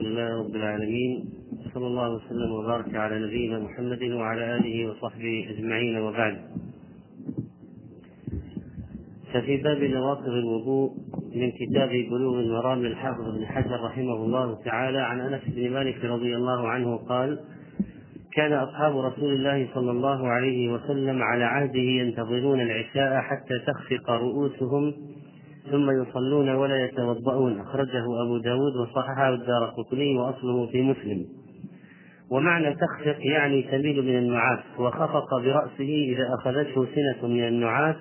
لله رب العالمين صلى الله وسلم وبارك على نبينا محمد وعلى آله وصحبه أجمعين وبعد. ففي باب نواقض الوضوء من كتاب بلوغ المرام للحافظ بن حجر رحمه الله تعالى عن أنس بن مالك رضي الله عنه قال كان أصحاب رسول الله صلى الله عليه وسلم على عهده ينتظرون العشاء حتى تخفق رؤوسهم ثم يصلون ولا يتوضؤون. أخرجه أبو داود وصححه الدار قطني وأصله في مسلم. ومعنى تخفق يعني تميل من النعاس وخفق برأسه إذا أخذته سنة من النعاس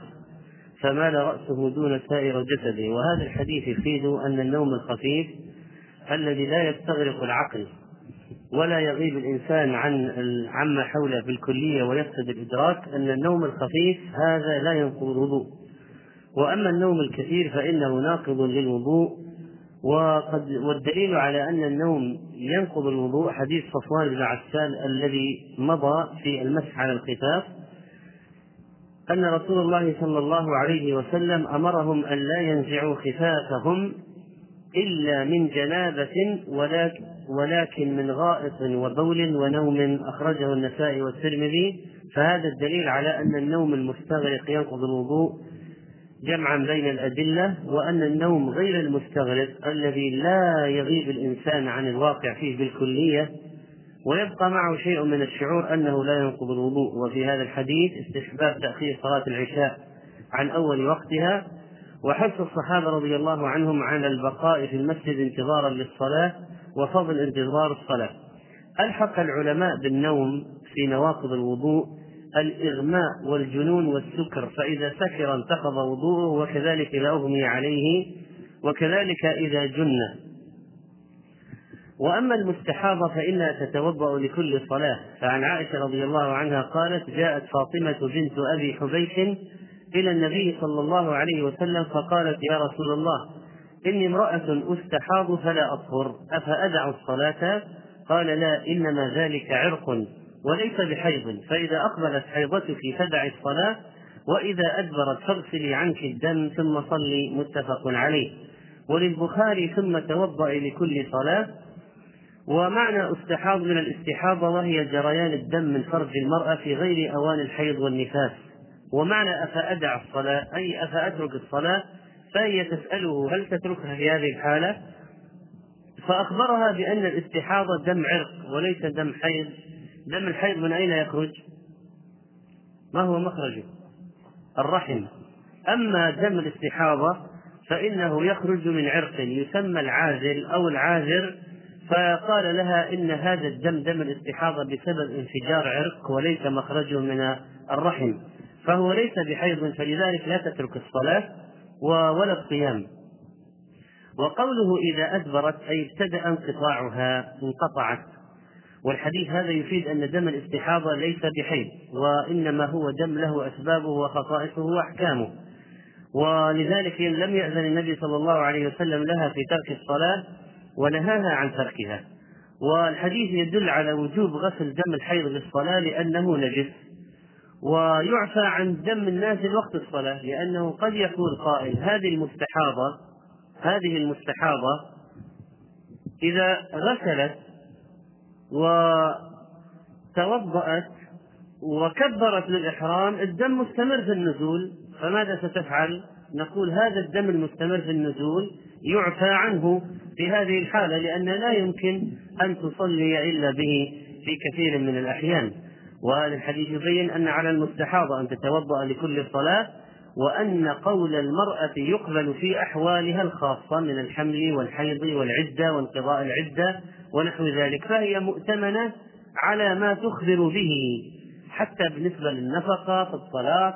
فمال رأسه دون سائر جسده. وهذا الحديث يفيد أن النوم الخفيف الذي لا يستغرق العقل ولا يغيب الإنسان عن عما حوله بالكلية ويفقد الإدراك أن النوم الخفيف هذا لا ينقض الوضوء. وأما النوم الكثير فإنه ناقض للوضوء وقد والدليل على أن النوم ينقض الوضوء حديث صفوان بن عسال الذي مضى في المسح على الخفاف أن رسول الله صلى الله عليه وسلم أمرهم أن لا ينزعوا خفافهم إلا من جنابة ولكن, ولكن من غائط وبول ونوم أخرجه النسائي والترمذي فهذا الدليل على أن النوم المستغرق ينقض الوضوء جمعا بين الأدلة وأن النوم غير المستغرق الذي لا يغيب الإنسان عن الواقع فيه بالكلية ويبقى معه شيء من الشعور أنه لا ينقض الوضوء. وفي هذا الحديث استحباب تأخير صلاة العشاء عن أول وقتها وحث الصحابة رضي الله عنهم على البقاء في المسجد انتظارا للصلاة وفضل انتظار الصلاة. ألحق العلماء بالنوم في نواقض الوضوء الإغماء والجنون والسكر فإذا سكر انتقض وضوءه وكذلك إذا أغمي عليه وكذلك إذا جن. وأما المستحاضة فإنها تتوضأ لكل صلاة. فعن عائشة رضي الله عنها قالت جاءت فاطمة بنت أبي حبيش إلى النبي صلى الله عليه وسلم فقالت يا رسول الله إني امرأة أستحاض فلا أطهر أفأدع الصلاة؟ قال لا إنما ذلك عرق. وليس بحيض فإذا أقبلت حيضتك فدعي الصلاة وإذا أدبرت فاغسلي عنك الدم ثم صلي متفق عليه. وللبخاري ثم توضئي لكل صلاة. ومعنى استحاض من الاستحاضة وهي جريان الدم من فرج المرأة في غير أوان الحيض والنفاس. ومعنى أفأدع الصلاة أي أفأترك الصلاة فهي تسأله هل تتركها في هذه الحالة؟ فأخبرها بأن الاستحاضة دم عرق وليس دم حيض. دم الحيض من أين يخرج؟ ما هو مخرجه؟ الرحم. أما دم الاستحاضة فإنه يخرج من عرق يسمى العازل أو العاذر فقال لها إن هذا الدم دم الاستحاضة بسبب انفجار عرق وليس مخرجه من الرحم. فهو ليس بحيض فلذلك لا تترك الصلاة ولا الصيام. وقوله إذا أدبرت أي ابتدأ انقطاعها انقطعت. والحديث هذا يفيد أن دم الاستحاضة ليس بحيض وإنما هو دم له أسبابه وخصائصه وأحكامه. ولذلك لم يأذن النبي صلى الله عليه وسلم لها في ترك الصلاة ونهاها عن تركها. والحديث يدل على وجوب غسل دم الحيض للصلاة لأنه نجس. ويعفى عن دم النازل وقت الصلاة لأنه قد يقول قائل هذه المستحاضة هذه المستحاضة إذا غسلت وتوضأت وكبرت للإحرام الدم مستمر في النزول فماذا ستفعل؟ نقول هذا الدم المستمر في النزول يعفى عنه في هذه الحالة لأن لا يمكن أن تصلي إلا به في كثير من الأحيان وهذا الحديث يبين أن على المستحاضة أن تتوضأ لكل صلاة وأن قول المرأة يقبل في أحوالها الخاصة من الحمل والحيض والعدة وانقضاء العدة ونحو ذلك فهي مؤتمنة على ما تخبر به حتى بالنسبة للنفقة في الطلاق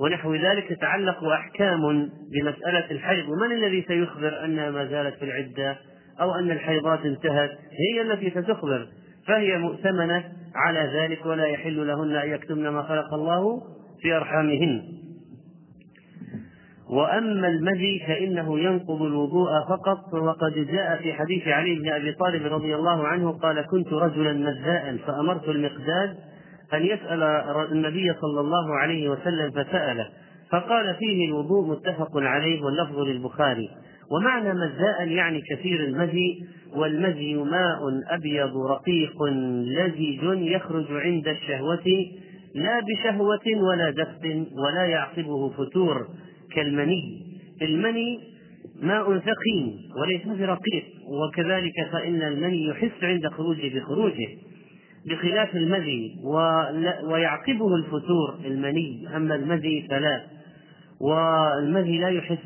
ونحو ذلك تتعلق أحكام بمسألة الحيض. ومن الذي سيخبر أنها ما زالت في العدة أو أن الحيضات انتهت؟ هي التي ستخبر. فهي مؤتمنة على ذلك ولا يحل لهن أن يكتمن ما خلق الله في أرحامهن. وأما المذي فإنه ينقض الوضوء فقط وقد جاء في حديث علي بن أبي طالب رضي الله عنه قال كنت رجلا مذاء فأمرت المقداد أن يسأل النبي صلى الله عليه وسلم فسأله فقال فيه الوضوء متفق عليه واللفظ للبخاري ومعنى مزاء يعني كثير المزي والمزي ماء أبيض رقيق لزج يخرج عند الشهوة لا بشهوة ولا دفء ولا يعقبه فتور كالمني. المني ماء ثقيل وليس برقيق وكذلك فإن المني يحس عند خروجه بخروجه بخلاف المذي ويعقبه الفتور المني. أما المذي فلا والمذي لا يحس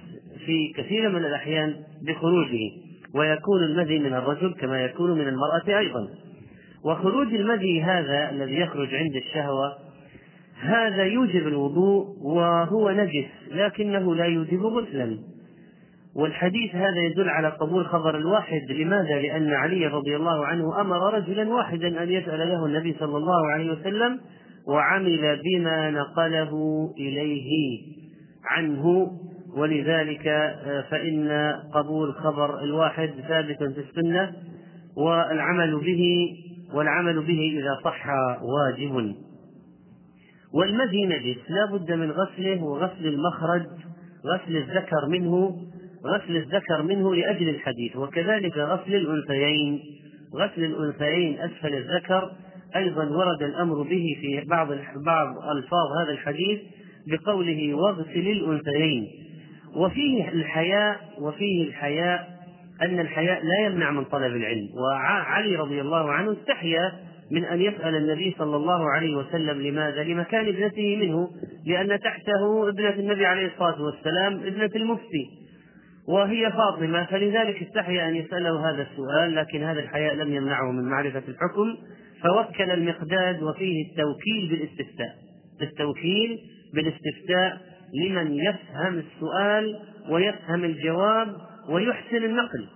في كثير من الأحيان بخروجه ويكون المذي من الرجل كما يكون من المرأة أيضا. وخروج المذي هذا الذي يخرج عند الشهوة هذا يوجب الوضوء وهو نجس لكنه لا يوجب غسلا. والحديث هذا يدل على قبول خبر الواحد. لماذا؟ لأن علي رضي الله عنه أمر رجلا واحدا أن يسأل له النبي صلى الله عليه وسلم وعمل بما نقله إليه عنه. ولذلك آه، فإن قبول خبر الواحد ثابت في السنة والعمل به والعمل به إذا صح واجب. والمذي نجس لا بد من غسله وغسل المخرج غسل الذكر منه غسل الذكر منه لأجل الحديث وكذلك غسل الأنثيين. غسل الأنثيين أسفل الذكر. أيضا ورد الأمر به في بعض بعض ألفاظ هذا الحديث بقوله واغسل الأنثيين. وفيه الحياء وفيه الحياء أن الحياء لا يمنع من طلب العلم. وعلي رضي الله عنه استحيا من أن يسأل النبي صلى الله عليه وسلم لماذا؟ لمكان ابنته منه لأن تحته ابنة النبي عليه الصلاة والسلام ابنة المفتي وهي فاطمة فلذلك استحيا أن يسأله هذا السؤال لكن هذا الحياء لم يمنعه من معرفة الحكم فوكل المقداد وفيه التوكيل بالاستفتاء التوكيل بالاستفتاء لمن يفهم السؤال ويفهم الجواب ويحسن النقل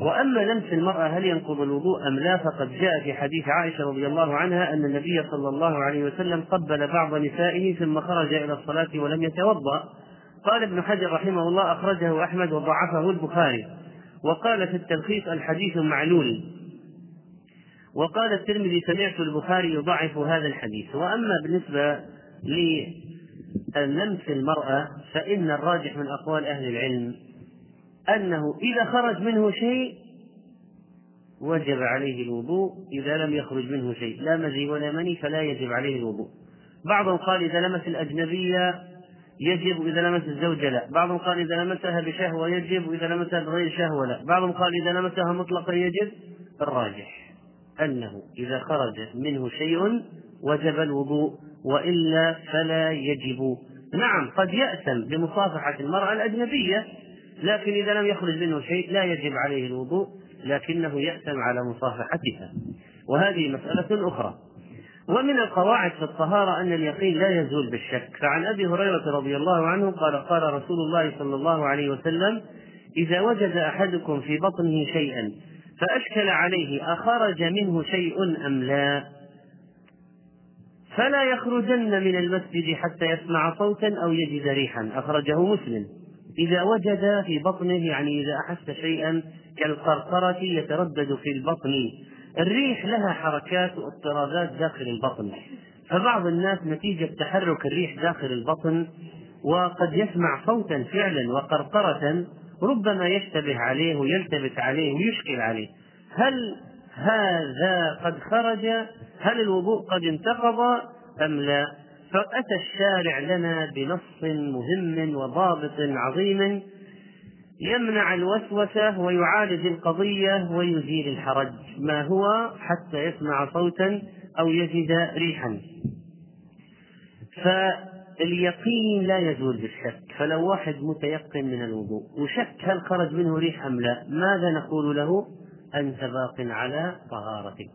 وأما لمس المرأة هل ينقض الوضوء أم لا فقد جاء في حديث عائشة رضي الله عنها أن النبي صلى الله عليه وسلم قبل بعض نسائه ثم خرج إلى الصلاة ولم يتوضأ. قال ابن حجر رحمه الله أخرجه أحمد وضعفه البخاري. وقال في التلخيص الحديث معلول. وقال الترمذي سمعت البخاري يضعف هذا الحديث. وأما بالنسبة للمس المرأة فإن الراجح من أقوال أهل العلم أنه إذا خرج منه شيء وجب عليه الوضوء إذا لم يخرج منه شيء. لا مزي ولا مني فلا يجب عليه الوضوء. بعضهم قال إذا لمس الأجنبية يجب إذا لمس الزوجة لا. بعضهم قال إذا لمسها بشهوة يجب وإذا لمسها بغير شهوة لا. بعضهم قال إذا لمسها مطلقا يجب. الراجح أنه إذا خرج منه شيء وجب الوضوء وإلا فلا يجب. نعم قد يأثم بمصافحة المرأة الأجنبية لكن إذا لم يخرج منه شيء لا يجب عليه الوضوء لكنه يأثم على مصافحتها. وهذه مسألة أخرى. ومن القواعد في الطهارة أن اليقين لا يزول بالشك. فعن أبي هريرة رضي الله عنه قال قال رسول الله صلى الله عليه وسلم إذا وجد أحدكم في بطنه شيئا فأشكل عليه أخرج منه شيء أم لا؟ فلا يخرجن من المسجد حتى يسمع صوتا أو يجد ريحا. أخرجه مسلم. إذا وجد في بطنه يعني إذا أحس شيئا كالقرقرة يتردد في البطن. الريح لها حركات واضطرابات داخل البطن. فبعض الناس نتيجة تحرك الريح داخل البطن وقد يسمع صوتا فعلا وقرقرة ربما يشتبه عليه ويلتبس عليه ويشكل عليه. هل هذا قد خرج؟ هل الوضوء قد انتقض؟ أم لا؟ فأتى الشارع لنا بنص مهم وضابط عظيم يمنع الوسوسة ويعالج القضية ويزيل الحرج ما هو حتى يسمع صوتا أو يجد ريحا. فاليقين لا يزول بالشك فلو واحد متيقن من الوضوء وشك هل خرج منه ريح أم لا ماذا نقول له؟ أنت باق على طهارتك.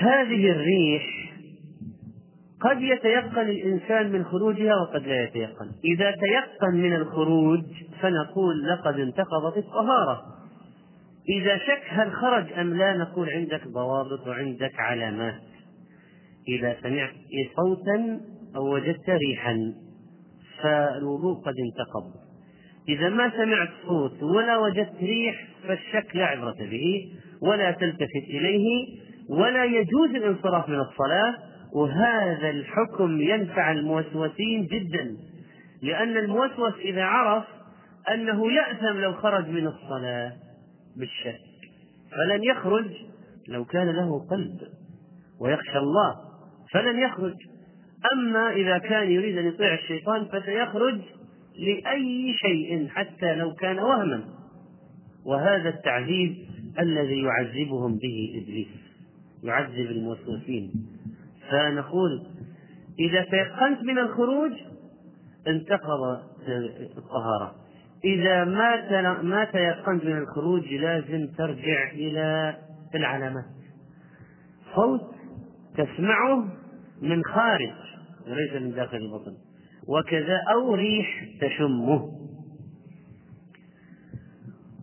هذه الريح قد يتيقن الإنسان من خروجها وقد لا يتيقن. إذا تيقن من الخروج فنقول لقد انتقضت الطهارة إذا شك هل خرج أم لا نقول عندك ضوابط وعندك علامات. إذا سمعت صوتا أو وجدت ريحا فالوضوء قد انتقض. إذا ما سمعت صوت ولا وجدت ريح فالشك لا عبرة به ولا تلتفت إليه ولا يجوز الانصراف من الصلاة وهذا الحكم ينفع الموسوسين جدا لأن الموسوس إذا عرف أنه يأثم لو خرج من الصلاة بالشك فلن يخرج لو كان له قلب ويخشى الله فلن يخرج. أما إذا كان يريد أن يطيع الشيطان فسيخرج لأي شيء حتى لو كان وهما. وهذا التعذيب الذي يعذبهم به إبليس يعذب الموسوسين. فنقول إذا تيقنت من الخروج انتقض الطهارة. إذا ما ما تيقنت من الخروج لازم ترجع إلى العلامات. صوت تسمعه من خارج وليس من داخل البطن. وكذا أو ريح تشمه.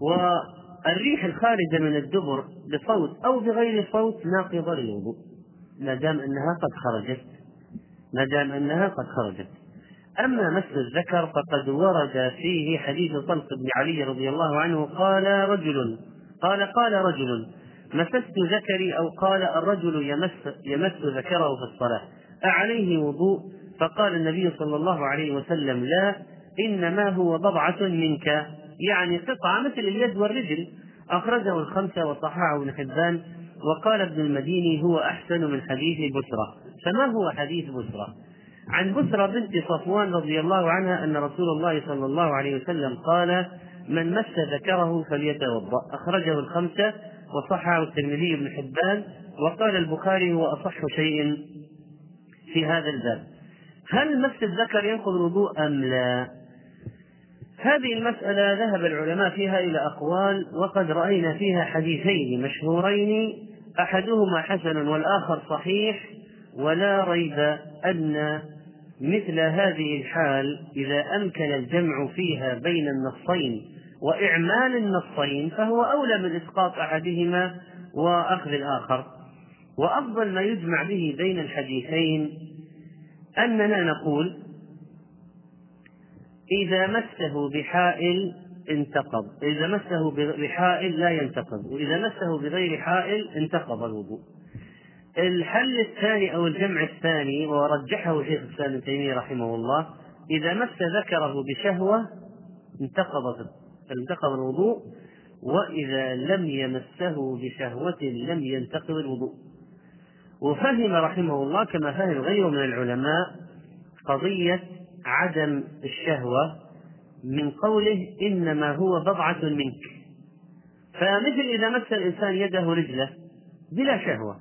والريح الخارجة من الدبر بصوت أو بغير صوت ناقضة للوضوء ما دام أنها قد خرجت ما دام أنها قد خرجت. أما مس الذكر فقد ورد فيه حديث طلق بن علي رضي الله عنه قال رجل قال قال رجل مسست ذكري أو قال الرجل يمس يمس ذكره في الصلاة أعليه وضوء؟ فقال النبي صلى الله عليه وسلم لا إنما هو بضعة منك يعني قطعة مثل اليد والرجل. أخرجه الخمسة وصححه ابن حبان. وقال ابن المديني هو أحسن من حديث بسرة. فما هو حديث بسرة؟ عن بسرة بنت صفوان رضي الله عنها أن رسول الله صلى الله عليه وسلم قال من مس ذكره فليتوضأ. أخرجه الخمسة وصححه الترمذي بن حبان وقال البخاري هو أصح شيء في هذا الباب. هل مس الذكر ينقض الوضوء أم لا؟ هذه المسألة ذهب العلماء فيها إلى أقوال وقد رأينا فيها حديثين مشهورين أحدهما حسن والآخر صحيح ولا ريب أن مثل هذه الحال إذا أمكن الجمع فيها بين النصين وإعمال النصين فهو أولى من إسقاط أحدهما وأخذ الآخر. وأفضل ما يجمع به بين الحديثين أننا نقول إذا مسه بحائل انتقض. إذا مسه بحائل لا ينتقض. وإذا مسه بغير حائل انتقض الوضوء. الحل الثاني أو الجمع الثاني ورجحه شيخ الإسلام ابن تيمية رحمه الله إذا مس ذكره بشهوة انتقض انتقض الوضوء. وإذا لم يمسه بشهوة لم ينتقض الوضوء. وفهم رحمه الله كما فهم غيره من العلماء قضية عدم الشهوة من قوله إنما هو بضعة منك. فمثل إذا مس الإنسان يده رجله بلا شهوة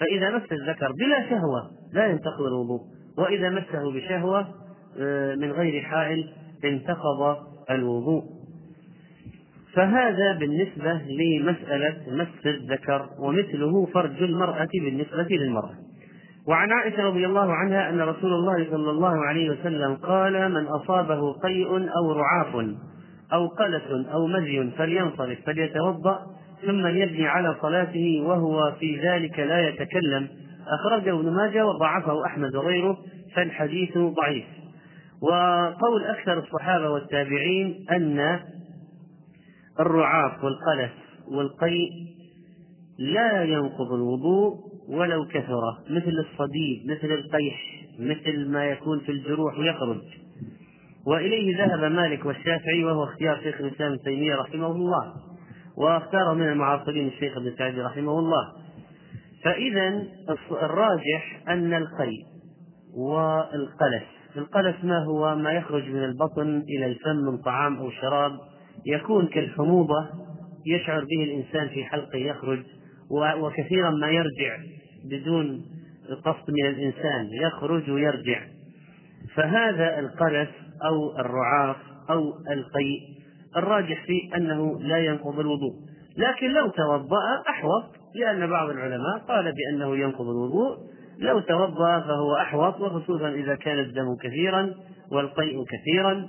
فإذا مس الذكر بلا شهوة لا ينتقض الوضوء. وإذا مسه بشهوة آه، من غير حائل انتقض الوضوء. فهذا بالنسبة لمسألة مس الذكر ومثله فرج المرأة بالنسبة للمرأة. وعن عائشة رضي الله عنها أن رسول الله صلى الله عليه وسلم قال من أصابه قيء أو رعاف أو قلس أو مزي فلينصرف فليتوضأ ثم يبني على صلاته وهو في ذلك لا يتكلم. أخرجه ابن ماجه وضعفه أحمد وغيره فالحديث ضعيف. وقول أكثر الصحابة والتابعين أن الرعاف والقلس والقيء لا ينقض الوضوء ولو كثر مثل الصديد مثل القيح مثل ما يكون في الجروح يخرج. وإليه ذهب مالك والشافعي وهو اختيار شيخ الإسلام ابن تيمية رحمه الله وأختاره من المعاصرين الشيخ ابن سعيد رحمه الله. فإذا الراجح أن القيء والقلس القلس ما هو؟ ما يخرج من البطن إلى الفم من طعام أو شراب يكون كالحموضة يشعر به الإنسان في حلقه يخرج. وكثيرا ما يرجع بدون قصد من الإنسان يخرج ويرجع. فهذا القلس أو الرعاف أو القيء الراجح فيه أنه لا ينقض الوضوء. لكن لو توضأ أحوط لأن بعض العلماء قال بأنه ينقض الوضوء. لو توضأ فهو أحوط وخصوصا إذا كان الدم كثيرا والقيء كثيرا.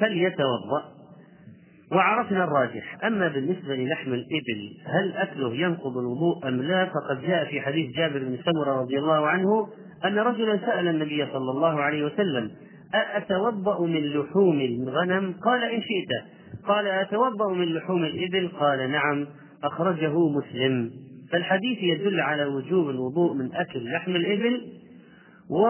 فليتوضأ. وعرفنا الراجح. أما بالنسبة للحم الإبل هل أكله ينقض الوضوء أم لا؟ فقد جاء في حديث جابر بن سمرة رضي الله عنه أن رجلا سأل النبي صلى الله عليه وسلم أأتوضأ من لحوم الغنم؟ قال إن شئت. قال أتوضأ من لحوم الإبل؟ قال نعم. أخرجه مسلم. فالحديث يدل على وجوب الوضوء من أكل لحم الإبل و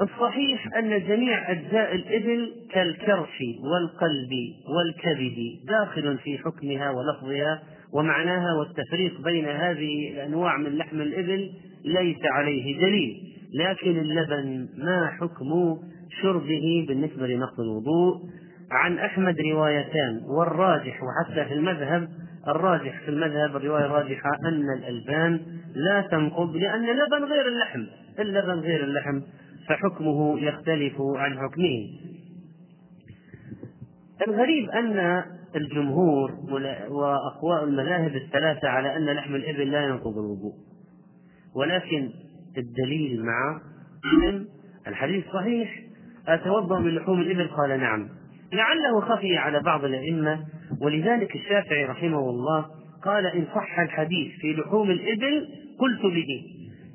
الصحيح أن جميع أجزاء الإبل كالكرش والقلب والكبد داخل في حكمها ولفظها ومعناها والتفريق بين هذه الأنواع من لحم الإبل ليس عليه دليل لكن اللبن ما حكم شربه بالنسبة لنقض الوضوء؟ عن أحمد روايتان والراجح وحتى في المذهب الراجح في المذهب الرواية الراجحة أن الألبان لا تنقض لأن اللبن غير اللحم اللبن غير اللحم. فحكمه يختلف عن حكمه. الغريب أن الجمهور وأقواء المذاهب الثلاثة على أن لحم الإبل لا ينقض الوضوء ولكن الدليل مع الحديث صحيح أتوضأ من لحوم الإبل؟ قال نعم. لعله خفي على بعض الأئمة ولذلك الشافعي رحمه الله قال إن صح الحديث في لحوم الإبل قلت به.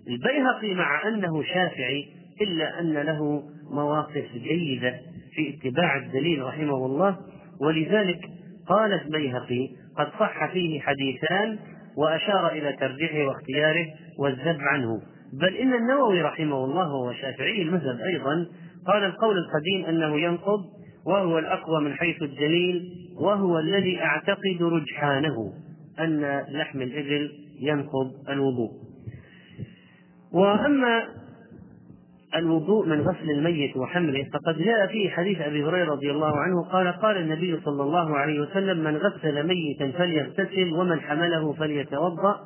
البيهقي مع أنه شافعي إلا أن له مواقف جيدة في اتباع الدليل رحمه الله. ولذلك قال البيهقي قد صح فيه حديثان وأشار إلى ترجيحه واختياره والذب عنه. بل إن النووي رحمه الله وهو شافعي المذهب أيضا قال القول القديم أنه ينقض وهو الأقوى من حيث الدليل وهو الذي أعتقد رجحانه أن لحم الإبل ينقض الوضوء. وأما الوضوء من غسل الميت وحمله. فقد جاء فيه حديث أبي هريرة رضي الله عنه قال قال النبي صلى الله عليه وسلم من غسل ميتا فليغتسل ومن حمله فليتوضأ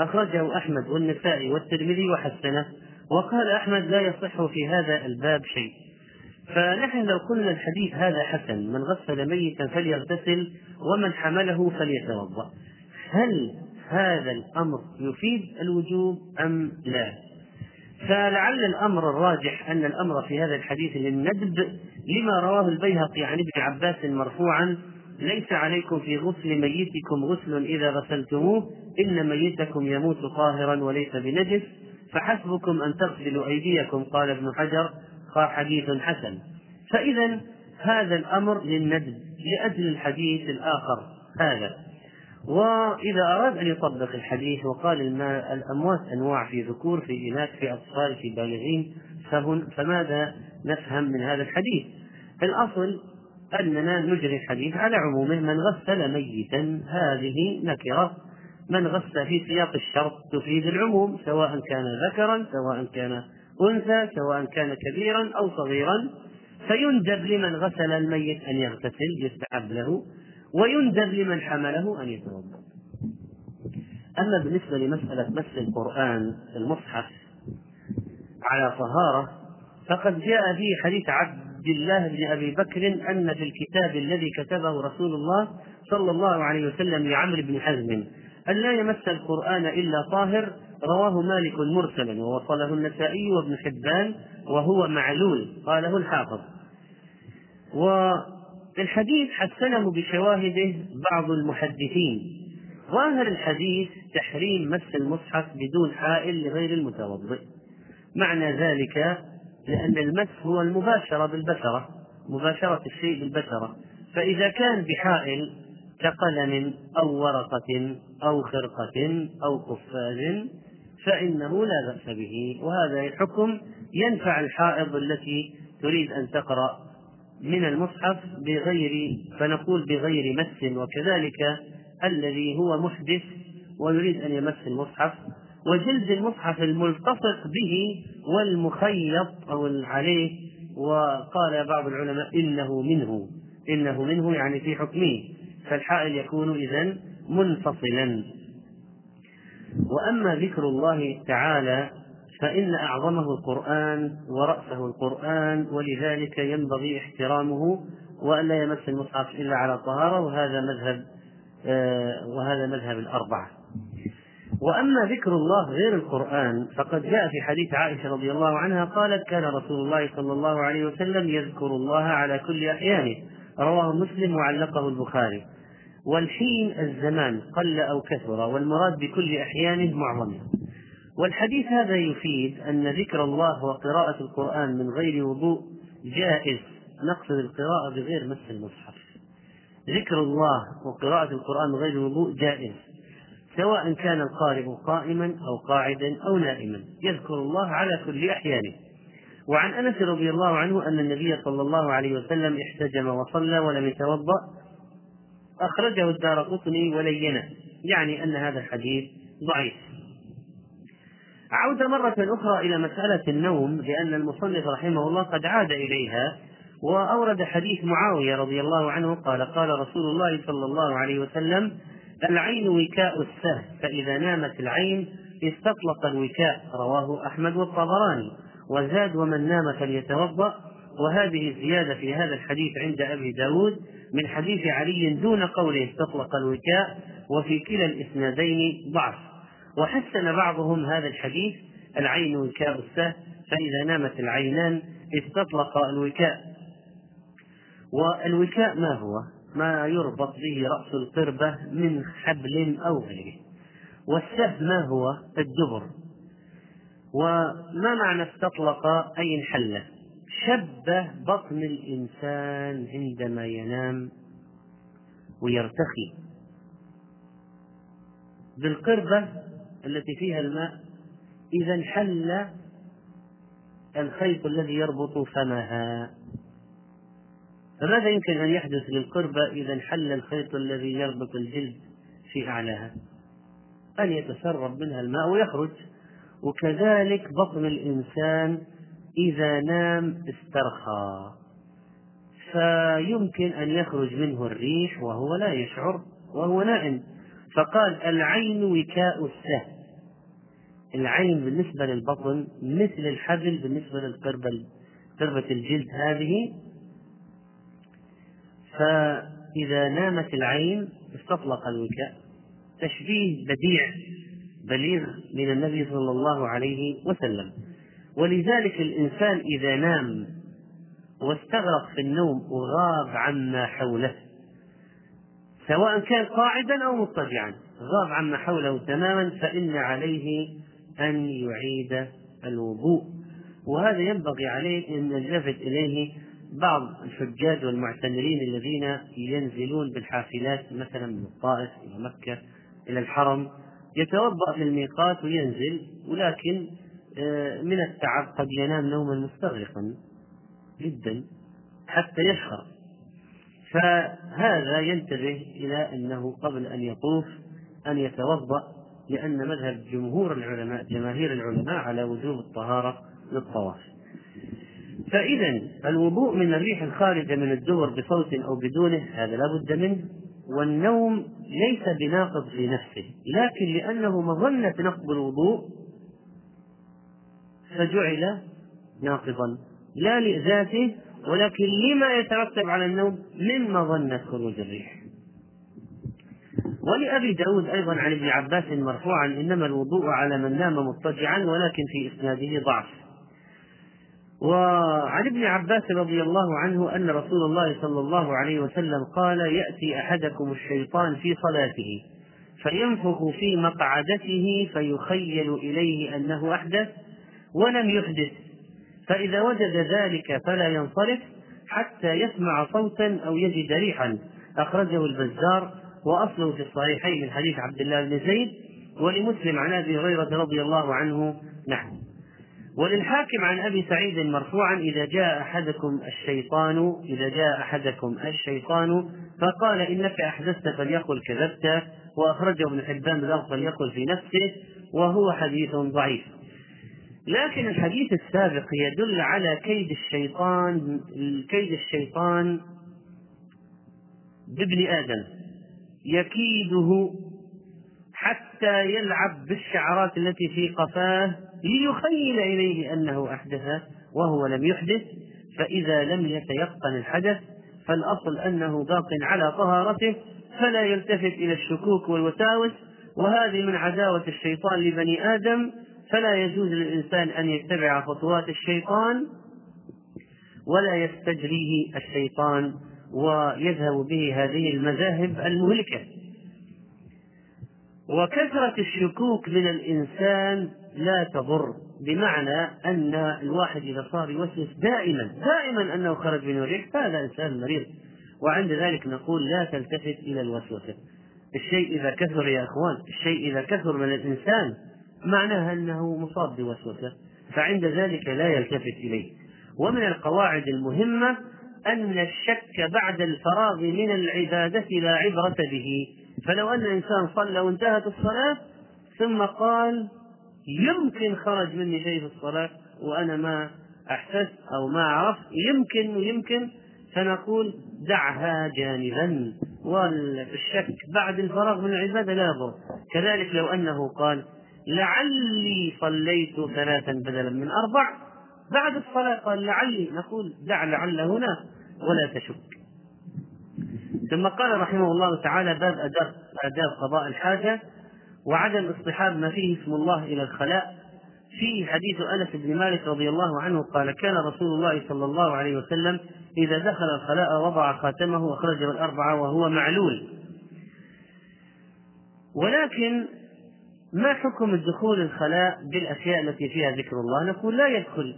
أخرجه أحمد والنسائي والترمذي وحسنه. وقال أحمد لا يصح في هذا الباب شيء فنحن لو قلنا الحديث هذا حسن من غسل ميتا فليغتسل ومن حمله فليتوضأ هل هذا الأمر يفيد الوجوب أم لا؟ فلعل الأمر الراجح أن الأمر في هذا الحديث للندب لما رواه البيهقي عن ابن عباس مرفوعا ليس عليكم في غسل ميتكم غسل إذا غسلتموه إن ميتكم يموت طاهرا وليس بنجس فحسبكم أن تغسلوا أيديكم قال ابن حجر حديث حسن. فاذا هذا الأمر للندب لأجل الحديث الآخر هذا. وإذا أراد أن يطبق الحديث وقال الأموات أنواع في ذكور في إناث في أطفال في بالغين فماذا نفهم من هذا الحديث؟ الأصل أننا نجري الحديث على عمومه من غسل ميتا هذه نكرة من غسل في سياق الشرط تفيد العموم سواء كان ذكرا سواء كان أنثى سواء كان كبيرا أو صغيرا فيندب لمن غسل الميت أن يغتسل يستحب له ويندب لمن حمله أن يتوضأ. أما بالنسبة لمسألة مس القرآن المصحف على طهارة فقد جاء في حديث عبد الله بن أبي بكر أن في الكتاب الذي كتبه رسول الله صلى الله عليه وسلم لعمرو بن حزم أن لا يمس القرآن إلا طاهر رواه مالك مرسلا ووصله النسائي وابن حبان وهو معلول قاله الحافظ. و الحديث حسنه بشواهده بعض المحدثين. ظاهر الحديث تحريم مس المصحف بدون حائل لغير المتوضئ. معنى ذلك لأن المس هو المباشرة بالبشرة مباشرة الشيء بالبشرة. فإذا كان بحائل كقلم أو ورقة أو خرقة أو قفاز فإنه لا بأس به. وهذا الحكم ينفع الحائض التي تريد أن تقرأ من المصحف بغير فنقول بغير مس وكذلك الذي هو محدث ويريد أن يمس المصحف وجلد المصحف الملتصق به والمخيط أو عليه وقال بعض العلماء إنه منه إنه منه يعني في حكمه فالحائل يكون إذا منفصلا. وأما ذكر الله تعالى فإن أعظمه القرآن ورأسه القرآن ولذلك ينبغي احترامه وأن لا يمس المصحف إلا على طهارة وهذا مذهب آه، وهذا مذهب الأربعة. وأما ذكر الله غير القرآن فقد جاء في حديث عائشة رضي الله عنها قالت كان رسول الله صلى الله عليه وسلم يذكر الله على كل أحيانه. رواه مسلم وعلقه البخاري. والحين الزمان قل أو كثر والمراد بكل أحيانه معظمه والحديث هذا يفيد أن ذكر الله وقراءة القرآن من غير وضوء جائز. نقصد القراءة بغير مس المصحف. ذكر الله وقراءة القرآن من غير وضوء جائز. سواء كان القارئ قائما أو قاعدا أو نائما. يذكر الله على كل أحيانه وعن أنس رضي الله عنه أن النبي صلى الله عليه وسلم احتجم وصلى ولم يتوضأ. أخرجه الدار قطني ولينة. يعني أن هذا الحديث ضعيف. عودة مرة أخرى إلى مسألة النوم لأن المصنف رحمه الله قد عاد إليها وأورد حديث معاوية رضي الله عنه قال قال رسول الله صلى الله عليه وسلم العين وكاء السهل فإذا نامت العين استطلق الوكاء. رواه أحمد والطبراني. وزاد ومن نام فليتوضأ. وهذه الزيادة في هذا الحديث عند أبي داود من حديث علي دون قوله استطلق الوكاء وفي كلا الإسنادين ضعف. وحسن بعضهم هذا الحديث العين وكاء السهل فإذا نامت العينان استطلق الوكاء. والوكاء ما هو؟ ما يربط به رأس القربة من حبل أو غيره. والسهم ما هو؟ الدبر. وما معنى استطلق؟ أي انحل. شبه بطن الإنسان عندما ينام ويرتخي. بالقربة التي فيها الماء إذا انحل الخيط الذي يربط فمها. فماذا يمكن أن يحدث للقربة إذا انحل الخيط الذي يربط الجلد في أعلاها؟ أن يتسرب منها الماء ويخرج. وكذلك بطن الإنسان إذا نام استرخى. فيمكن أن يخرج منه الريح وهو لا يشعر وهو نائم. فقال العين وكاء السهم. العين بالنسبة للبطن مثل الحبل بالنسبة للقربة قربة الجلد هذه. فإذا نامت العين استطلق الوكاء. تشبيه بديع بليغ من النبي صلى الله عليه وسلم. ولذلك الإنسان إذا نام واستغرق في النوم وغاب عما حوله سواء كان قاعدا أو مضطجعا. غاب عما حوله تماما فإن عليه أن يعيد الوضوء. وهذا ينبغي عليه أن نلتفت إليه بعض الحجاج والمعتمرين الذين ينزلون بالحافلات مثلا من الطائف إلى مكة إلى الحرم يتوضأ في الميقات وينزل ولكن آه، من التعب قد ينام نوما مستغرقا جدا حتى يشخر. فهذا ينتبه إلى أنه قبل أن يطوف أن يتوضأ لأن مذهب جمهور العلماء جماهير العلماء على وجوب الطهارة للطواف. فإذا الوضوء من الريح الخارجة من الدبر بصوت أو بدونه هذا لا بد منه. والنوم ليس بناقض في نفسه لكن لأنه مظنة نقض الوضوء فجعل ناقضا. لا لذاته ولكن لما يترتب على النوم من مظنة خروج الريح. ولأبي داود أيضا عن ابن عباس مرفوعا إنما الوضوء على من نام مضطجعا ولكن في إسناده ضعف. وعن ابن عباس رضي الله عنه أن رسول الله صلى الله عليه وسلم قال يأتي أحدكم الشيطان في صلاته فينفخ في مقعدته فيخيل إليه أنه أحدث ولم يحدث فإذا وجد ذلك فلا ينصرف حتى يسمع صوتا أو يجد ريحا. أخرجه البزار وأصله في الصحيحين من حديث عبد الله بن زيد ولمسلم عن أبي هريرة رضي الله عنه. نحو وللحاكم عن أبي سعيد مرفوعا إذا جاء أحدكم الشيطان إذا جاء أحدكم الشيطان فقال إنك أحدثت فليقل كذبت وأخرجه ابن حبان بلفظ فليقل في نفسه وهو حديث ضعيف. لكن الحديث السابق يدل على كيد الشيطان كيد الشيطان بابن آدم. يكيده حتى يلعب بالشعرات التي في قفاه ليخيل إليه أنه أحدث وهو لم يحدث. فإذا لم يتيقن الحدث فالأصل أنه باق على طهارته فلا يلتفت إلى الشكوك والوساوس. وهذه من عداوة الشيطان لبني آدم فلا يجوز للإنسان أن يتبع خطوات الشيطان ولا يستجريه الشيطان ويذهب به هذه المذاهب المهلكة. وكثرة الشكوك من الإنسان لا تضر بمعنى أن الواحد إذا صار يوسوس دائما دائما أنه خرج من الريح فهذا إنسان مريض. وعند ذلك نقول لا تلتفت إلى الوسوسة. الشيء إذا كثر يا أخوان الشيء إذا كثر من الإنسان معناها أنه مصاب بوسوسة فعند ذلك لا يلتفت إليه. ومن القواعد المهمة أن الشك بعد الفراغ من العبادة لا عبرة به. فلو أن الإنسان صلى وانتهت الصلاة ثم قال يمكن خرج مني شيء في الصلاة وأنا ما أحسست أو ما عرفت يمكن ويمكن فنقول دعها جانبا. والشك بعد الفراغ من العبادة لا يضر. كذلك لو أنه قال لعلي صليت ثلاثا بدلا من أربع. بعد الصلاة قال لعلي نقول دع لعل هنا ولا تشك. ثم قال رحمه الله تعالى باب أداب آداب قضاء الحاجة وعدم اصطحاب ما فيه اسم الله إلى الخلاء. في حديث أنس بن مالك رضي الله عنه قال كان رسول الله صلى الله عليه وسلم إذا دخل الخلاء وضع خاتمه وأخرجه الأربعة وهو معلول. ولكن ما حكم الدخول الخلاء بالأشياء التي فيها ذكر الله؟ نقول لا يدخل.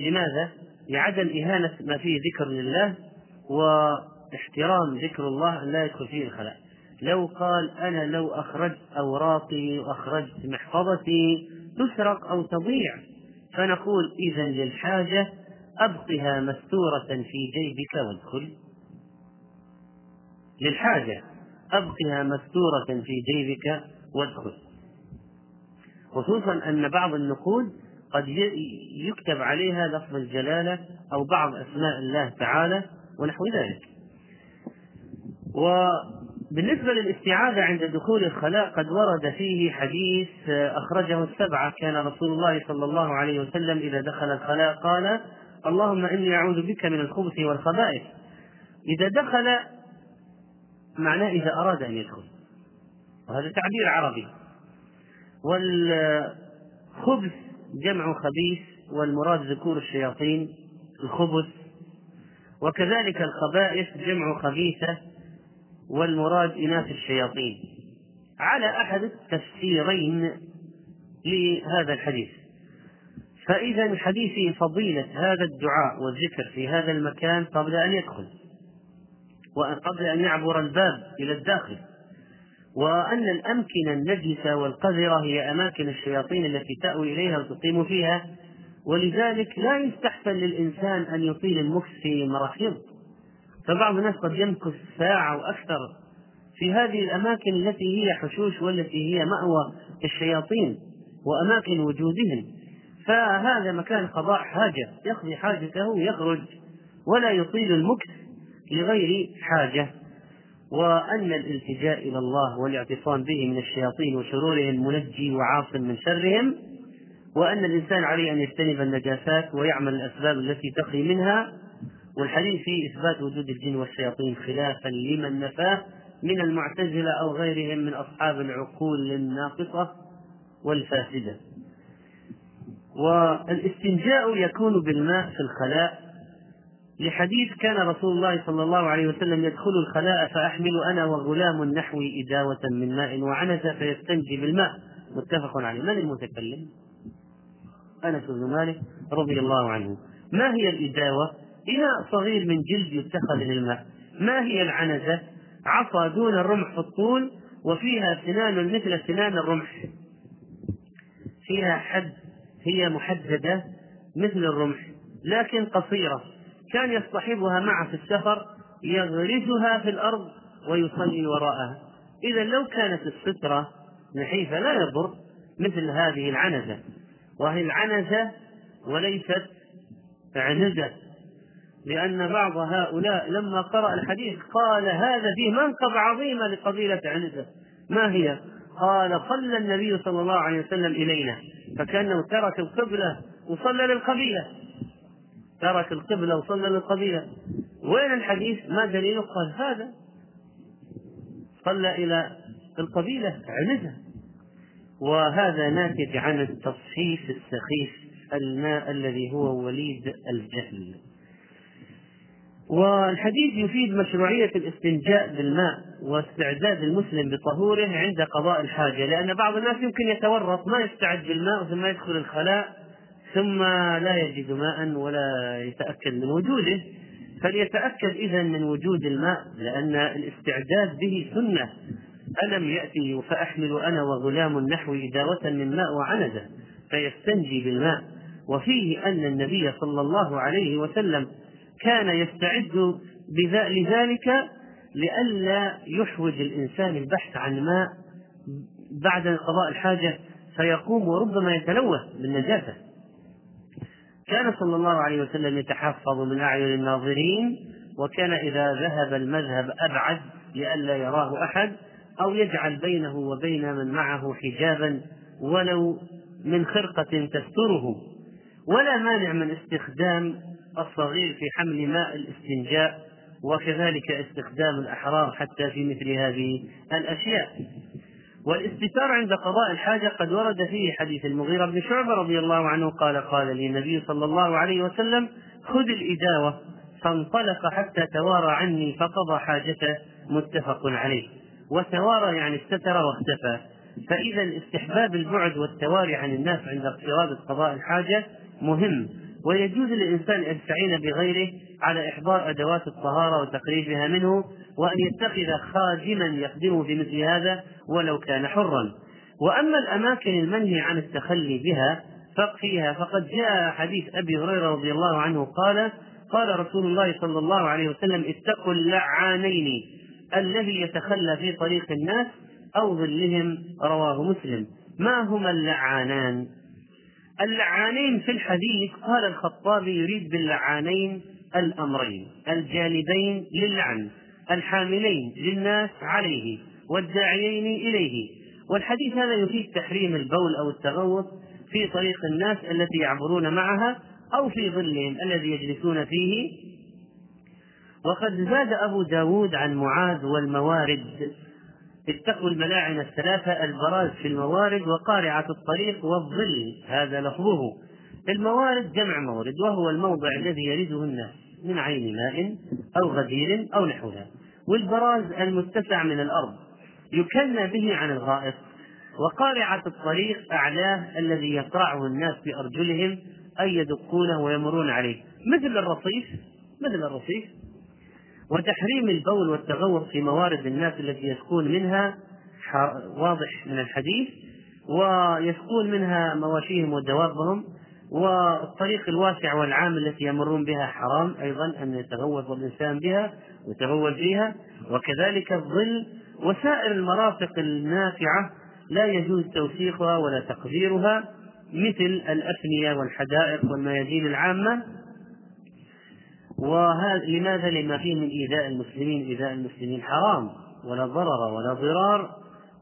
لماذا؟ لعدم إهانة ما فيه ذكر لله واحترام ذكر الله لا يدخل فيه الخلاء. لو قال أنا لو أخرجت أوراقي وأخرجت محفظتي تسرق أو تضيع. فنقول إذا للحاجة أبقها مستورة في جيبك وادخل. للحاجة أبقها مستورة في جيبك وادخل. خصوصا أن بعض النقود قد يكتب عليها لفظ الجلالة أو بعض أسماء الله تعالى ونحو ذلك. وبالنسبة للاستعاذة عند دخول الخلاء قد ورد فيه حديث أخرجه السبعة كان رسول الله صلى الله عليه وسلم إذا دخل الخلاء قال اللهم إني أعوذ بك من الخبث والخبائث. إذا دخل معناه إذا أراد أن يدخل. وهذا تعبير عربي. والخبث جمع خبيث والمراد ذكور الشياطين الخبث. وكذلك الخبائث جمع خبيثة والمراد إناث الشياطين. على أحد التفسيرين لهذا الحديث. فإذا حديث فضيلة هذا الدعاء والذكر في هذا المكان قبل أن يدخل وقبل أن يعبر الباب إلى الداخل. وأن الأمكنة النجسة والقذرة هي أماكن الشياطين التي تأوي إليها وتقيم فيها ولذلك لا يستحسن للإنسان أن يطيل المكث في مراحيض. فبعض الناس قد يمكث ساعة وأكثر في هذه الأماكن التي هي حشوش والتي هي مأوى الشياطين وأماكن وجودهم. فهذا مكان قضاء حاجة يقضي حاجته ويخرج ولا يطيل المكث لغير حاجة. وأن الالتجاء إلى الله والاعتصام به من الشياطين وشرورهم منجي وعاصم من شرهم وأن الإنسان عليه أن يجتنب النجاسات ويعمل الأسباب التي تقي منها والحديث في إثبات وجود الجن والشياطين خلافا لمن نفاه من المعتزلة أو غيرهم من أصحاب العقول الناقصة والفاسدة. والإستنجاء يكون بالماء في الخلاء لحديث كان رسول الله صلى الله عليه وسلم يدخل الخلاء فأحمل أنا وغلام نحوي إداوة من ماء وعنز فيستنجي بالماء متفق عليه من المتكلم؟ أنس بن مالك رضي الله عنه ما هي الإداوة؟ إناء صغير من جلد يتخذ للماء ما هي العنزة؟ عصا دون الرمح في الطول وفيها سنان مثل سنان الرمح فيها حد هي محددة مثل الرمح لكن قصيرة كان يصطحبها معه في السفر يغرزها في الأرض ويصلي وراءها. إذا لو كانت السترة نحيفة لا يضر مثل هذه العنزة. وهي العنزة وليست عنزة لأن بعض هؤلاء لما قرأ الحديث قال هذا فيه منقب عظيمة لقبيلة عنزة. ما هي؟ قال صلى النبي صلى الله عليه وسلم إلينا فكأنه ترك القبلة وصلى للقبيلة. ترك القبلة وصلى للقبيلة. وين الحديث؟ ما دليله؟ قال هذا. صلى إلى القبيلة عنزة وهذا ناتج عن التصحيف السخيف الماء الذي هو وليد الجهل. والحديث يفيد مشروعية الاستنجاء بالماء واستعداد المسلم بطهوره عند قضاء الحاجة لأن بعض الناس يمكن يتورط ما يستعد بالماء ثم يدخل الخلاء. ثم لا يجد ماء ولا يتأكد من وجوده. فليتأكد إذا من وجود الماء لأن الاستعداد به سنة. ألم يأتي فأحمل أنا وغلام نحوي إداوة من ماء وعنزة فيستنجي بالماء. وفيه أن النبي صلى الله عليه وسلم كان يستعد لذلك لئلا يحوج الإنسان البحث عن ماء بعد قضاء الحاجة فيقوم وربما يتلوث بالنجاسة. كان صلى الله عليه وسلم يتحفظ من أعين الناظرين وكان إذا ذهب المذهب أبعد لئلا يراه أحد أو يجعل بينه وبين من معه حجابا ولو من خرقة تستره. ولا مانع من استخدام الصغير في حمل ماء الاستنجاء وكذلك استخدام الأحرار حتى في مثل هذه الأشياء. والاستتار عند قضاء الحاجة قد ورد فيه حديث المغيرة بن شعبة رضي الله عنه قال قال لي النبي صلى الله عليه وسلم خذ الإداوة فانطلق حتى توارى عني فقضى حاجته متفق عليه. وتوارى يعني استتر واختفى. فإذا استحباب البعد والتواري عن الناس عند اقتراب قضاء الحاجة مهم. ويجوز للإنسان أن يستعين بغيره على إحضار أدوات الطهارة وتقريبها منه وأن يتخذ خادما يخدمه في مثل هذا ولو كان حرا. وأما الأماكن المنهي عن التخلي بها فيها فقد جاء حديث أبي هريرة رضي الله عنه قال قال رسول الله صلى الله عليه وسلم اتقوا اللعانين الذي يتخلى في طريق الناس أو ظلهم رواه مسلم. ما هما اللعانان؟ اللعانين في الحديث قال الخطابي يريد باللعانين الأمرين الجانبين للعن الحاملين للناس عليه والداعيين إليه. والحديث هذا يفيد تحريم البول أو التغوط في طريق الناس التي يعبرون معها أو في ظلهم الذي يجلسون فيه. وقد زاد أبو داود عن معاذ والموارد. اتقوا الملاعن الثلاثة البراز في الموارد وقارعة الطريق والظل هذا لفظه. الموارد جمع مورد وهو الموضع الذي يرده الناس من عين ماء أو غدير أو نحوها. والبراز المتسع من الأرض يكنى به عن الغائط وقارعة الطريق أعلاه الذي يقرعه الناس بأرجلهم أي يدقونه ويمرون عليه. مثل الرصيف مثل الرصيف. وتحريم البول والتغوط في موارد الناس التي يسكون منها واضح من الحديث ويسكون منها مواشيهم ودوابهم والطريق الواسع والعام التي يمرون بها حرام أيضا أن يتغوط الإنسان بها ويتغوط فيها وكذلك الظل وسائر المرافق النافعة لا يجوز توثيقها ولا تقديرها مثل الأفنية والحدائق والميادين العامة وهذا لماذا؟ لما فيه من إيذاء المسلمين إيذاء المسلمين حرام ولا ضرر ولا ضرار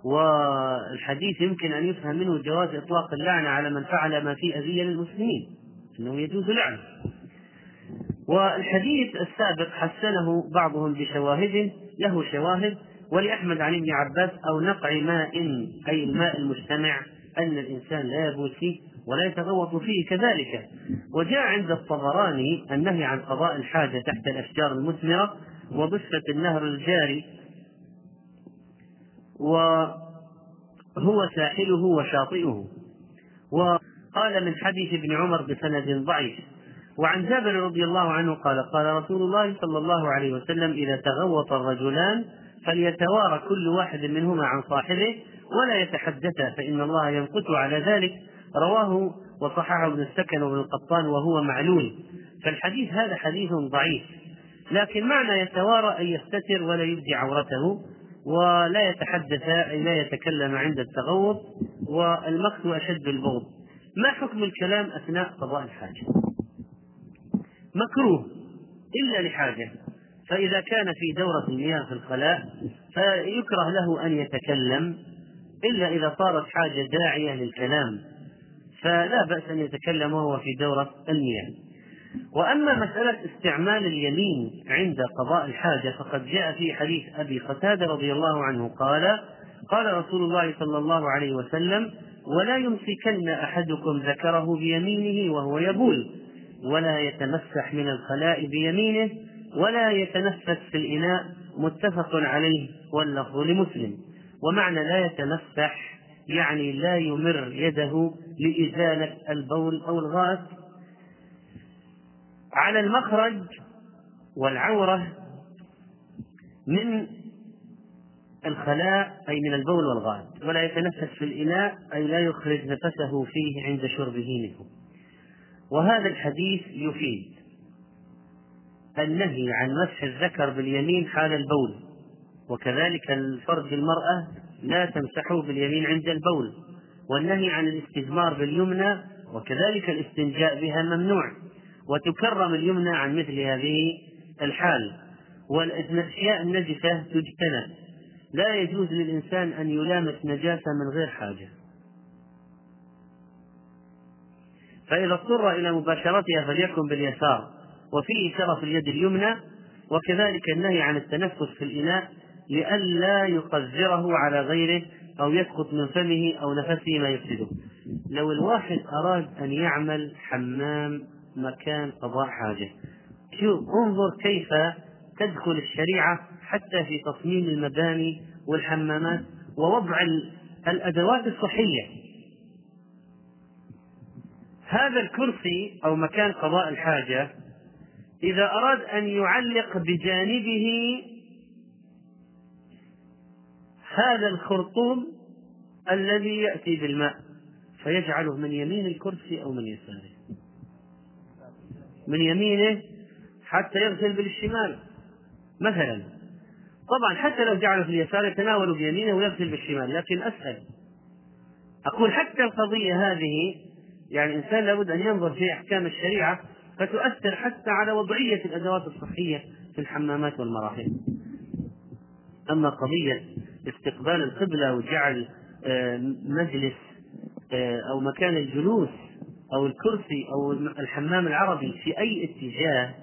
والحديث يمكن أن يفهم منه جواز إطلاق اللعنة على من فعل ما فيه أذية للمسلمين أنه يجوز لعنة والحديث السابق حسنه بعضهم بشواهده له شواهد ولأحمد عن ابن عباس أو نقع ماء أي الماء المجتمع أن الإنسان لا يبول فيه ولا يتغوط فيه كذلك. وجاء عند الطبراني النهي عن قضاء الحاجة تحت الأشجار المثمرة وضفة النهر الجاري وهو ساحله وشاطئه. وقال من حديث ابن عمر بسند ضعيف وعن جابر رضي الله عنه قال قال رسول الله صلى الله عليه وسلم إذا تغوط الرجلان فليتوارى كل واحد منهما عن صاحبه ولا يتحدثا فإن الله ينقت على ذلك رواه وصححه ابن السكن وابن القطان وهو معلول. فالحديث هذا حديث ضعيف. لكن معنى يتوارى أن يستتر ولا يبدي عورته ولا يتحدث أي لا يتكلم عند التغوط والمقت أشد البغض. ما حكم الكلام أثناء قضاء الحاجة؟ مكروه إلا لحاجة. فإذا كان في دورة المياه في الخلاء فيكره له أن يتكلم إلا إذا صارت حاجة داعية للكلام. فلا بأس أن يتكلم وهو في دورة المياه وأما مسألة استعمال اليمين عند قضاء الحاجة فقد جاء في حديث أبي قتادة رضي الله عنه قال قال رسول الله صلى الله عليه وسلم ولا يمسكن أحدكم ذكره بيمينه وهو يبول ولا يتمسح من الخلاء بيمينه ولا يتنفس في الإناء متفق عليه واللفظ لمسلم. ومعنى لا يتمسح يعني لا يمر يده لإزالة البول أو الغائط على المخرج والعورة من الخلاء أي من البول والغائط ولا يتنفس في الإناء أي لا يخرج نفسه فيه عند شربه منه. وهذا الحديث يفيد النهي عن مسح الذكر باليمين حال البول وكذلك الفرج المرأة لا تمسحه باليمين عند البول والنهي عن الاستجمار باليمنى وكذلك الاستنجاء بها ممنوع وتكرم اليمنى عن مثل هذه الحال والأشياء النجسة تجتنب لا يجوز للإنسان أن يلامس نجاسة من غير حاجة. فإذا اضطر إلى مباشرتها فليكن باليسار وفيه شرف اليد اليمنى وكذلك النهي عن التنفس في الإناء لئلا يقذره على غيره أو يسقط من فمه أو نفسه ما يفسده. لو الواحد أراد أن يعمل حمام مكان قضاء حاجة. شوف انظر كيف تدخل الشريعة حتى في تصميم المباني والحمامات ووضع الأدوات الصحية. هذا الكرسي أو مكان قضاء الحاجة إذا أراد أن يعلق بجانبه هذا الخرطوم الذي يأتي بالماء فيجعله من يمين الكرسي أو من يساره. من يمينه حتى يغسل بالشمال مثلا. طبعا حتى لو جعله في اليسار يتناول بيمينه ويغسل بالشمال لكن أسهل. أقول حتى القضية هذه يعني الإنسان لابد أن ينظر في أحكام الشريعة فتؤثر حتى على وضعية الأدوات الصحية في الحمامات والمراحل. أما قضية استقبال القبلة وجعل آه، مجلس آه، أو مكان الجلوس أو الكرسي أو الحمام العربي في أي اتجاه.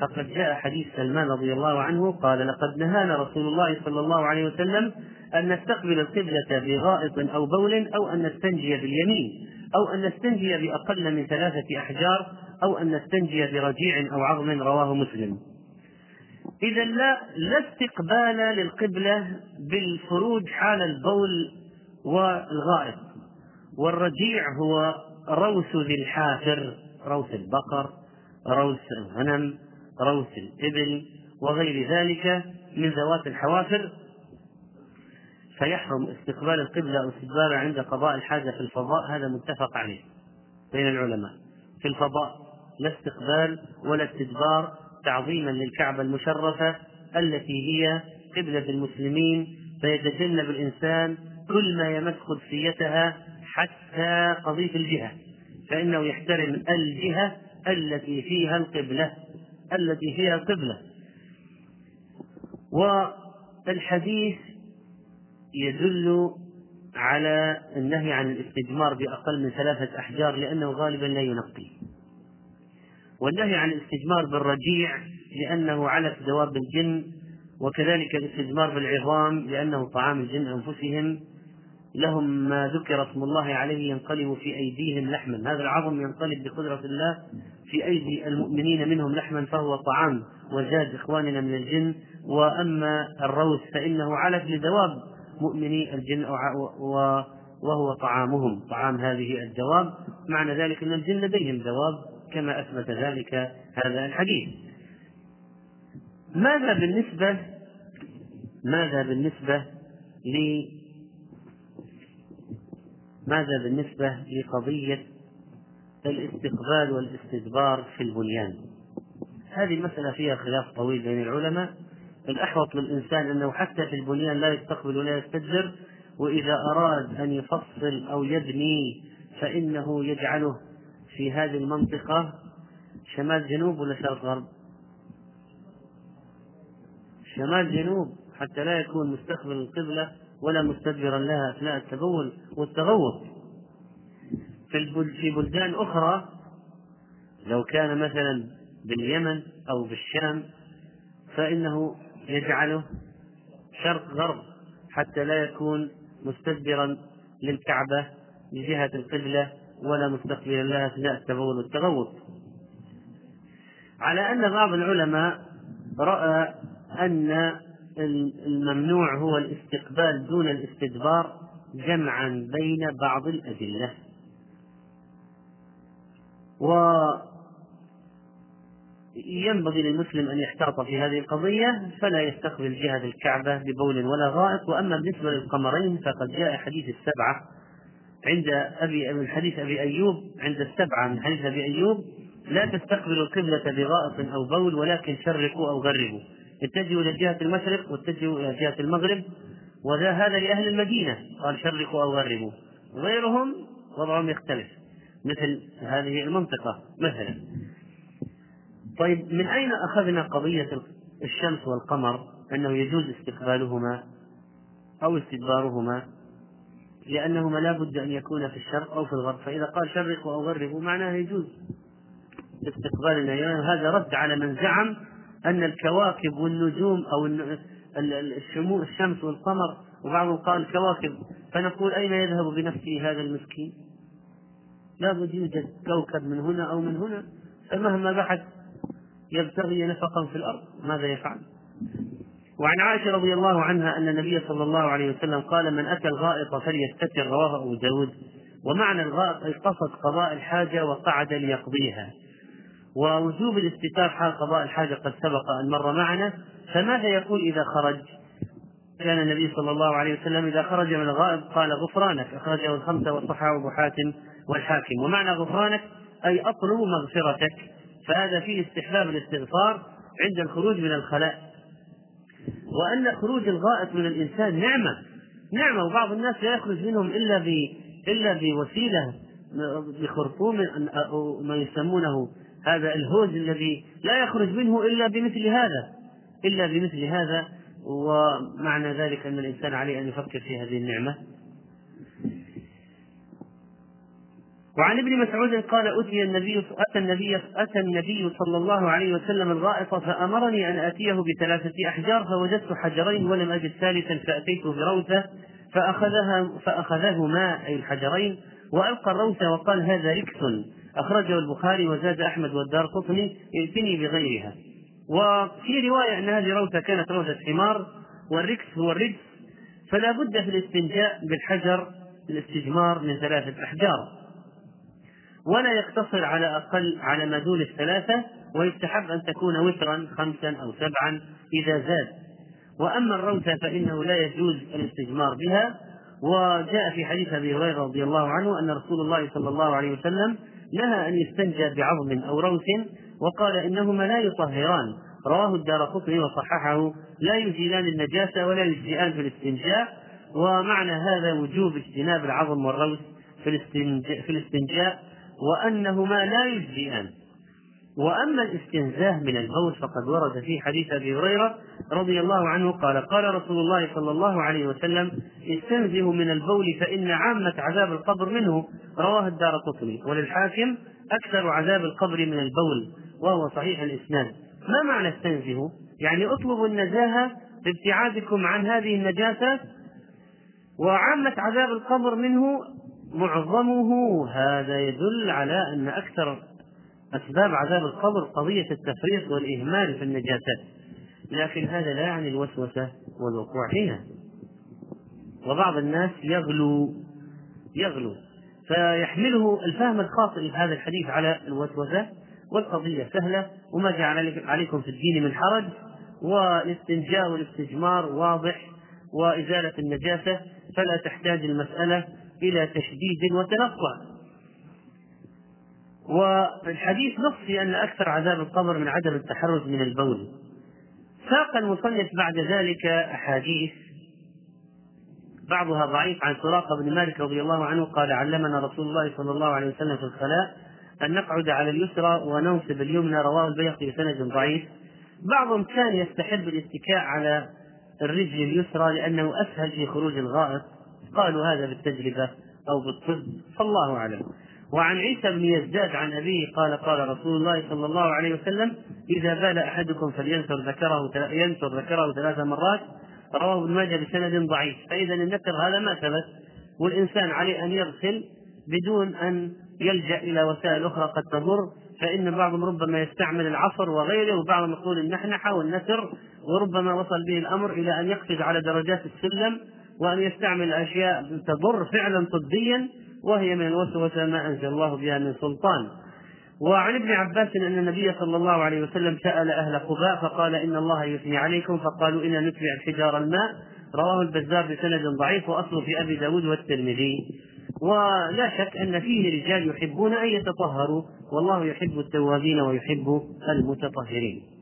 فقد جاء حديث سلمان رضي الله عنه قال لقد نهانا رسول الله صلى الله عليه وسلم أن نستقبل القبلة بغائط أو بول أو أن نستنجي باليمين أو أن نستنجي بأقل من ثلاثة أحجار أو أن نستنجي برجيع أو عظم رواه مسلم. إذا لا لا استقبال للقبلة بالفروج حال البول والغائط. والرجيع هو روث ذي الحافر روث البقر روث الغنم روث الإبل وغير ذلك من ذوات الحوافر. فيحرم استقبال القبلة أو استدبارها عند قضاء الحاجة في الفضاء هذا متفق عليه بين العلماء. في الفضاء لا استقبال ولا استدبار تعظيما للكعبة المشرفة التي هي قبلة المسلمين فيتجنب الإنسان كل ما يمس قدسيتها حتى قضية الجهة فإنه يحترم الجهة التي فيها القبلة التي فيها القبلة. والحديث يدل على النهي عن الاستجمار بأقل من ثلاثة أحجار لأنه غالبا لا ينقي. والنهي عن الاستجمار بالرجيع لأنه علف دواب الجن وكذلك الاستجمار بالعظام لأنه طعام الجن أنفسهم. لهم ما ذكر اسم الله عليه ينقلب في أيديهم لحما. هذا العظم ينقلب بقدرة الله في أيدي المؤمنين منهم لحما فهو طعام وزاد إخواننا من الجن. وأما الروث فإنه علف لدواب مؤمني الجن وهو طعامهم طعام هذه الدواب. معنى ذلك أن الجن لديهم دواب كما أثبت ذلك هذا الحديث. ماذا بالنسبة ماذا بالنسبة ل ماذا بالنسبة لقضية الاستقبال والاستدبار في البنيان؟ هذه المسألة فيها خلاف طويل بين العلماء. الأحوط للإنسان أنه حتى في البنيان لا يستقبل ولا يستدبر وإذا أراد أن يفصل أو يبني فإنه يجعله في هذه المنطقة شمال جنوب ولا شرق غرب؟ شمال جنوب حتى لا يكون مستقبل القبلة ولا مستدبرا لها أثناء التبول والتغوط في بلدان أخرى لو كان مثلا باليمن أو بالشام فإنه يجعله شرق غرب حتى لا يكون مستدبرا للكعبة لجهة القبلة ولا مستقبلا لها أثناء التبول والتغوط على أن بعض العلماء رأى أن الممنوع هو الاستقبال دون الاستدبار جمعا بين بعض الأدلة. وينبغي للمسلم أن يحتاط في هذه القضية فلا يستقبل جهة الكعبة ببول ولا غائط. وأما بالنسبة للقمرين فقد جاء حديث السبعة عند أبي من حديث أبي أيوب عند السبعة من حديث أبي أيوب لا تستقبلوا القبلة بغائط أو بول ولكن شرقوا أو غربوا. اتجهوا إلى جهة المشرق واتجهوا إلى جهة المغرب وذا هذا لأهل المدينة. قال شرقوا أو غربوا. غيرهم وضعهم يختلف. مثل هذه المنطقة مثلا. طيب من أين أخذنا قضية الشمس والقمر؟ أنه يجوز استقبالهما أو استدبارهما. لأنهما لا بد أن يكون في الشرق أو في الغرب. فإذا قال شرقوا أو غربوا معناه يجوز استقبال هذا رد على من زعم أن الكواكب والنجوم أو الشموع الشمس والقمر وبعضهم قال الكواكب فنقول أين يذهب بنفسه هذا المسكين؟ لابد يوجد كوكب من هنا أو من هنا فمهما بحث يبتغي نفقا في الأرض. ماذا يفعل؟ وعن عائشة رضي الله عنها أن النبي صلى الله عليه وسلم قال من أتى الغائط فليستتر رواه أبو داود. ومعنى الغائط أي قصد قضاء الحاجة وقعد ليقضيها. ووجوب الاستتار حال قضاء الحاجة قد سبق أن مر معنا. فماذا يقول إذا خرج؟ كان النبي صلى الله عليه وسلم إذا خرج من الغائب قال غفرانك. أخرجه الخمسة والصحابة أبو حاتم والحاكم. ومعنى غفرانك أي أطلب مغفرتك. فهذا فيه استحباب الاستغفار عند الخروج من الخلاء. وأن خروج الغائط من الإنسان نعمة نعمة وبعض الناس لا يخرج منهم إلا إلا بوسيلة بخرطوم أو ما يسمونه هذا الهوز الذي لا يخرج منه إلا بمثل هذا إلا بمثل هذا ومعنى ذلك أن الإنسان عليه أن يفكر في هذه النعمة. وعن ابن مسعود قال أتي النبي أتى النبي أتى النبي صلى الله عليه وسلم الغائط فأمرني أن آتيه بثلاثة أحجار فوجدت حجرين ولم أجد ثالثا فأتيت بروثة فأخذها فأخذهما أي الحجرين وألقى الروثة وقال هذا ركس. أخرجه البخاري وزاد أحمد والدار قطني ائتني بغيرها. وفي رواية أن هذه روثة كانت روثة حمار والركس هو الرجس. فلا بد في الاستنجاء بالحجر الاستجمار من ثلاثة أحجار. ولا يقتصر على أقل على ما دون الثلاثة ويستحب أن تكون وترا خمسا أو سبعا إذا زاد. وأما الروثة فإنه لا يجوز الاستجمار بها. وجاء في حديث أبي هريرة رضي الله عنه أن رسول الله صلى الله عليه وسلم نهى أن يستنجى بعظم أو روث وقال إنهما لا يطهران. رواه الدار قطني وصححه لا يزيلان النجاسة ولا يجزئان في الاستنجاء. ومعنى هذا وجوب اجتناب العظم والروث في الاستنجاء وأنهما لا يجزئان. وأما الاستنزاه من البول فقد ورد في حديث أبي هريرة رضي الله عنه قال قال رسول الله صلى الله عليه وسلم استنزه من البول فإن عامة عذاب القبر منه. رواه الدار قطني. وللحاكم أكثر عذاب القبر من البول وهو صحيح الإسناد. ما معنى استنزه؟ يعني اطلبوا النزاهة بابتعادكم عن هذه النجاسة وعامة عذاب القبر منه معظمه هذا يدل على أن أكثر أسباب عذاب القبر قضية التفريط والإهمال في النجاسات لكن هذا لا يعني الوسوسة والوقوع فيها. وبعض الناس يغلو يغلو. فيحمله الفهم الخاطئ لهذا الحديث على الوسوسة والقضية سهلة وما جعل عليكم في الدين من حرج. والاستنجاء والاستجمار واضح وإزالة النجاسة. فلا تحتاج المسألة إلى تشديد وتنقع والحديث نص في أن أكثر عذاب القبر من عدم التحرز من البول. ساق المصنف بعد ذلك أحاديث. بعضها ضعيف عن سراقة بن مالك رضي الله عنه قال علمنا رسول الله صلى الله عليه وسلم في الخلاء أن نقعد على اليسرى وننصب اليمنى. رواه البيهقي بسند ضعيف. بعضهم كان يستحب الاتكاء على الرجل اليسرى لأنه أسهل في خروج الغائط. قالوا هذا بالتجربة أو بالطب فالله أعلم. وعن عيسى بن يزداد عن أبيه قال قال رسول الله صلى الله عليه وسلم إذا بال أحدكم فلينثر ذكره ينثر ذكره ثلاث مرات رواه ابن ماجه بسند ضعيف. فإذا النثر هذا ما ثبت والإنسان عليه أن يغسل بدون أن يلجأ إلى وسائل أخرى قد تضر فإن بعضهم ربما يستعمل العصر وغيره وبعضهم يقول النحنحة والنثر وربما وصل به الأمر إلى أن يقفز على درجات السلم وأن يستعمل أشياء تضر فعلا طبيا وهي من الوسوسة ما أنزل الله بها من سلطان. وعن ابن عباس أن النبي صلى الله عليه وسلم سأل أهل قباء فقال إن الله يثني عليكم فقالوا إنا نتبع الحجار الماء. رواه البزار بسند ضعيف وأصله في أبي داود والترمذي. ولا شك أن فيه رجال يحبون أن يتطهروا والله يحب التوابين ويحب المتطهرين.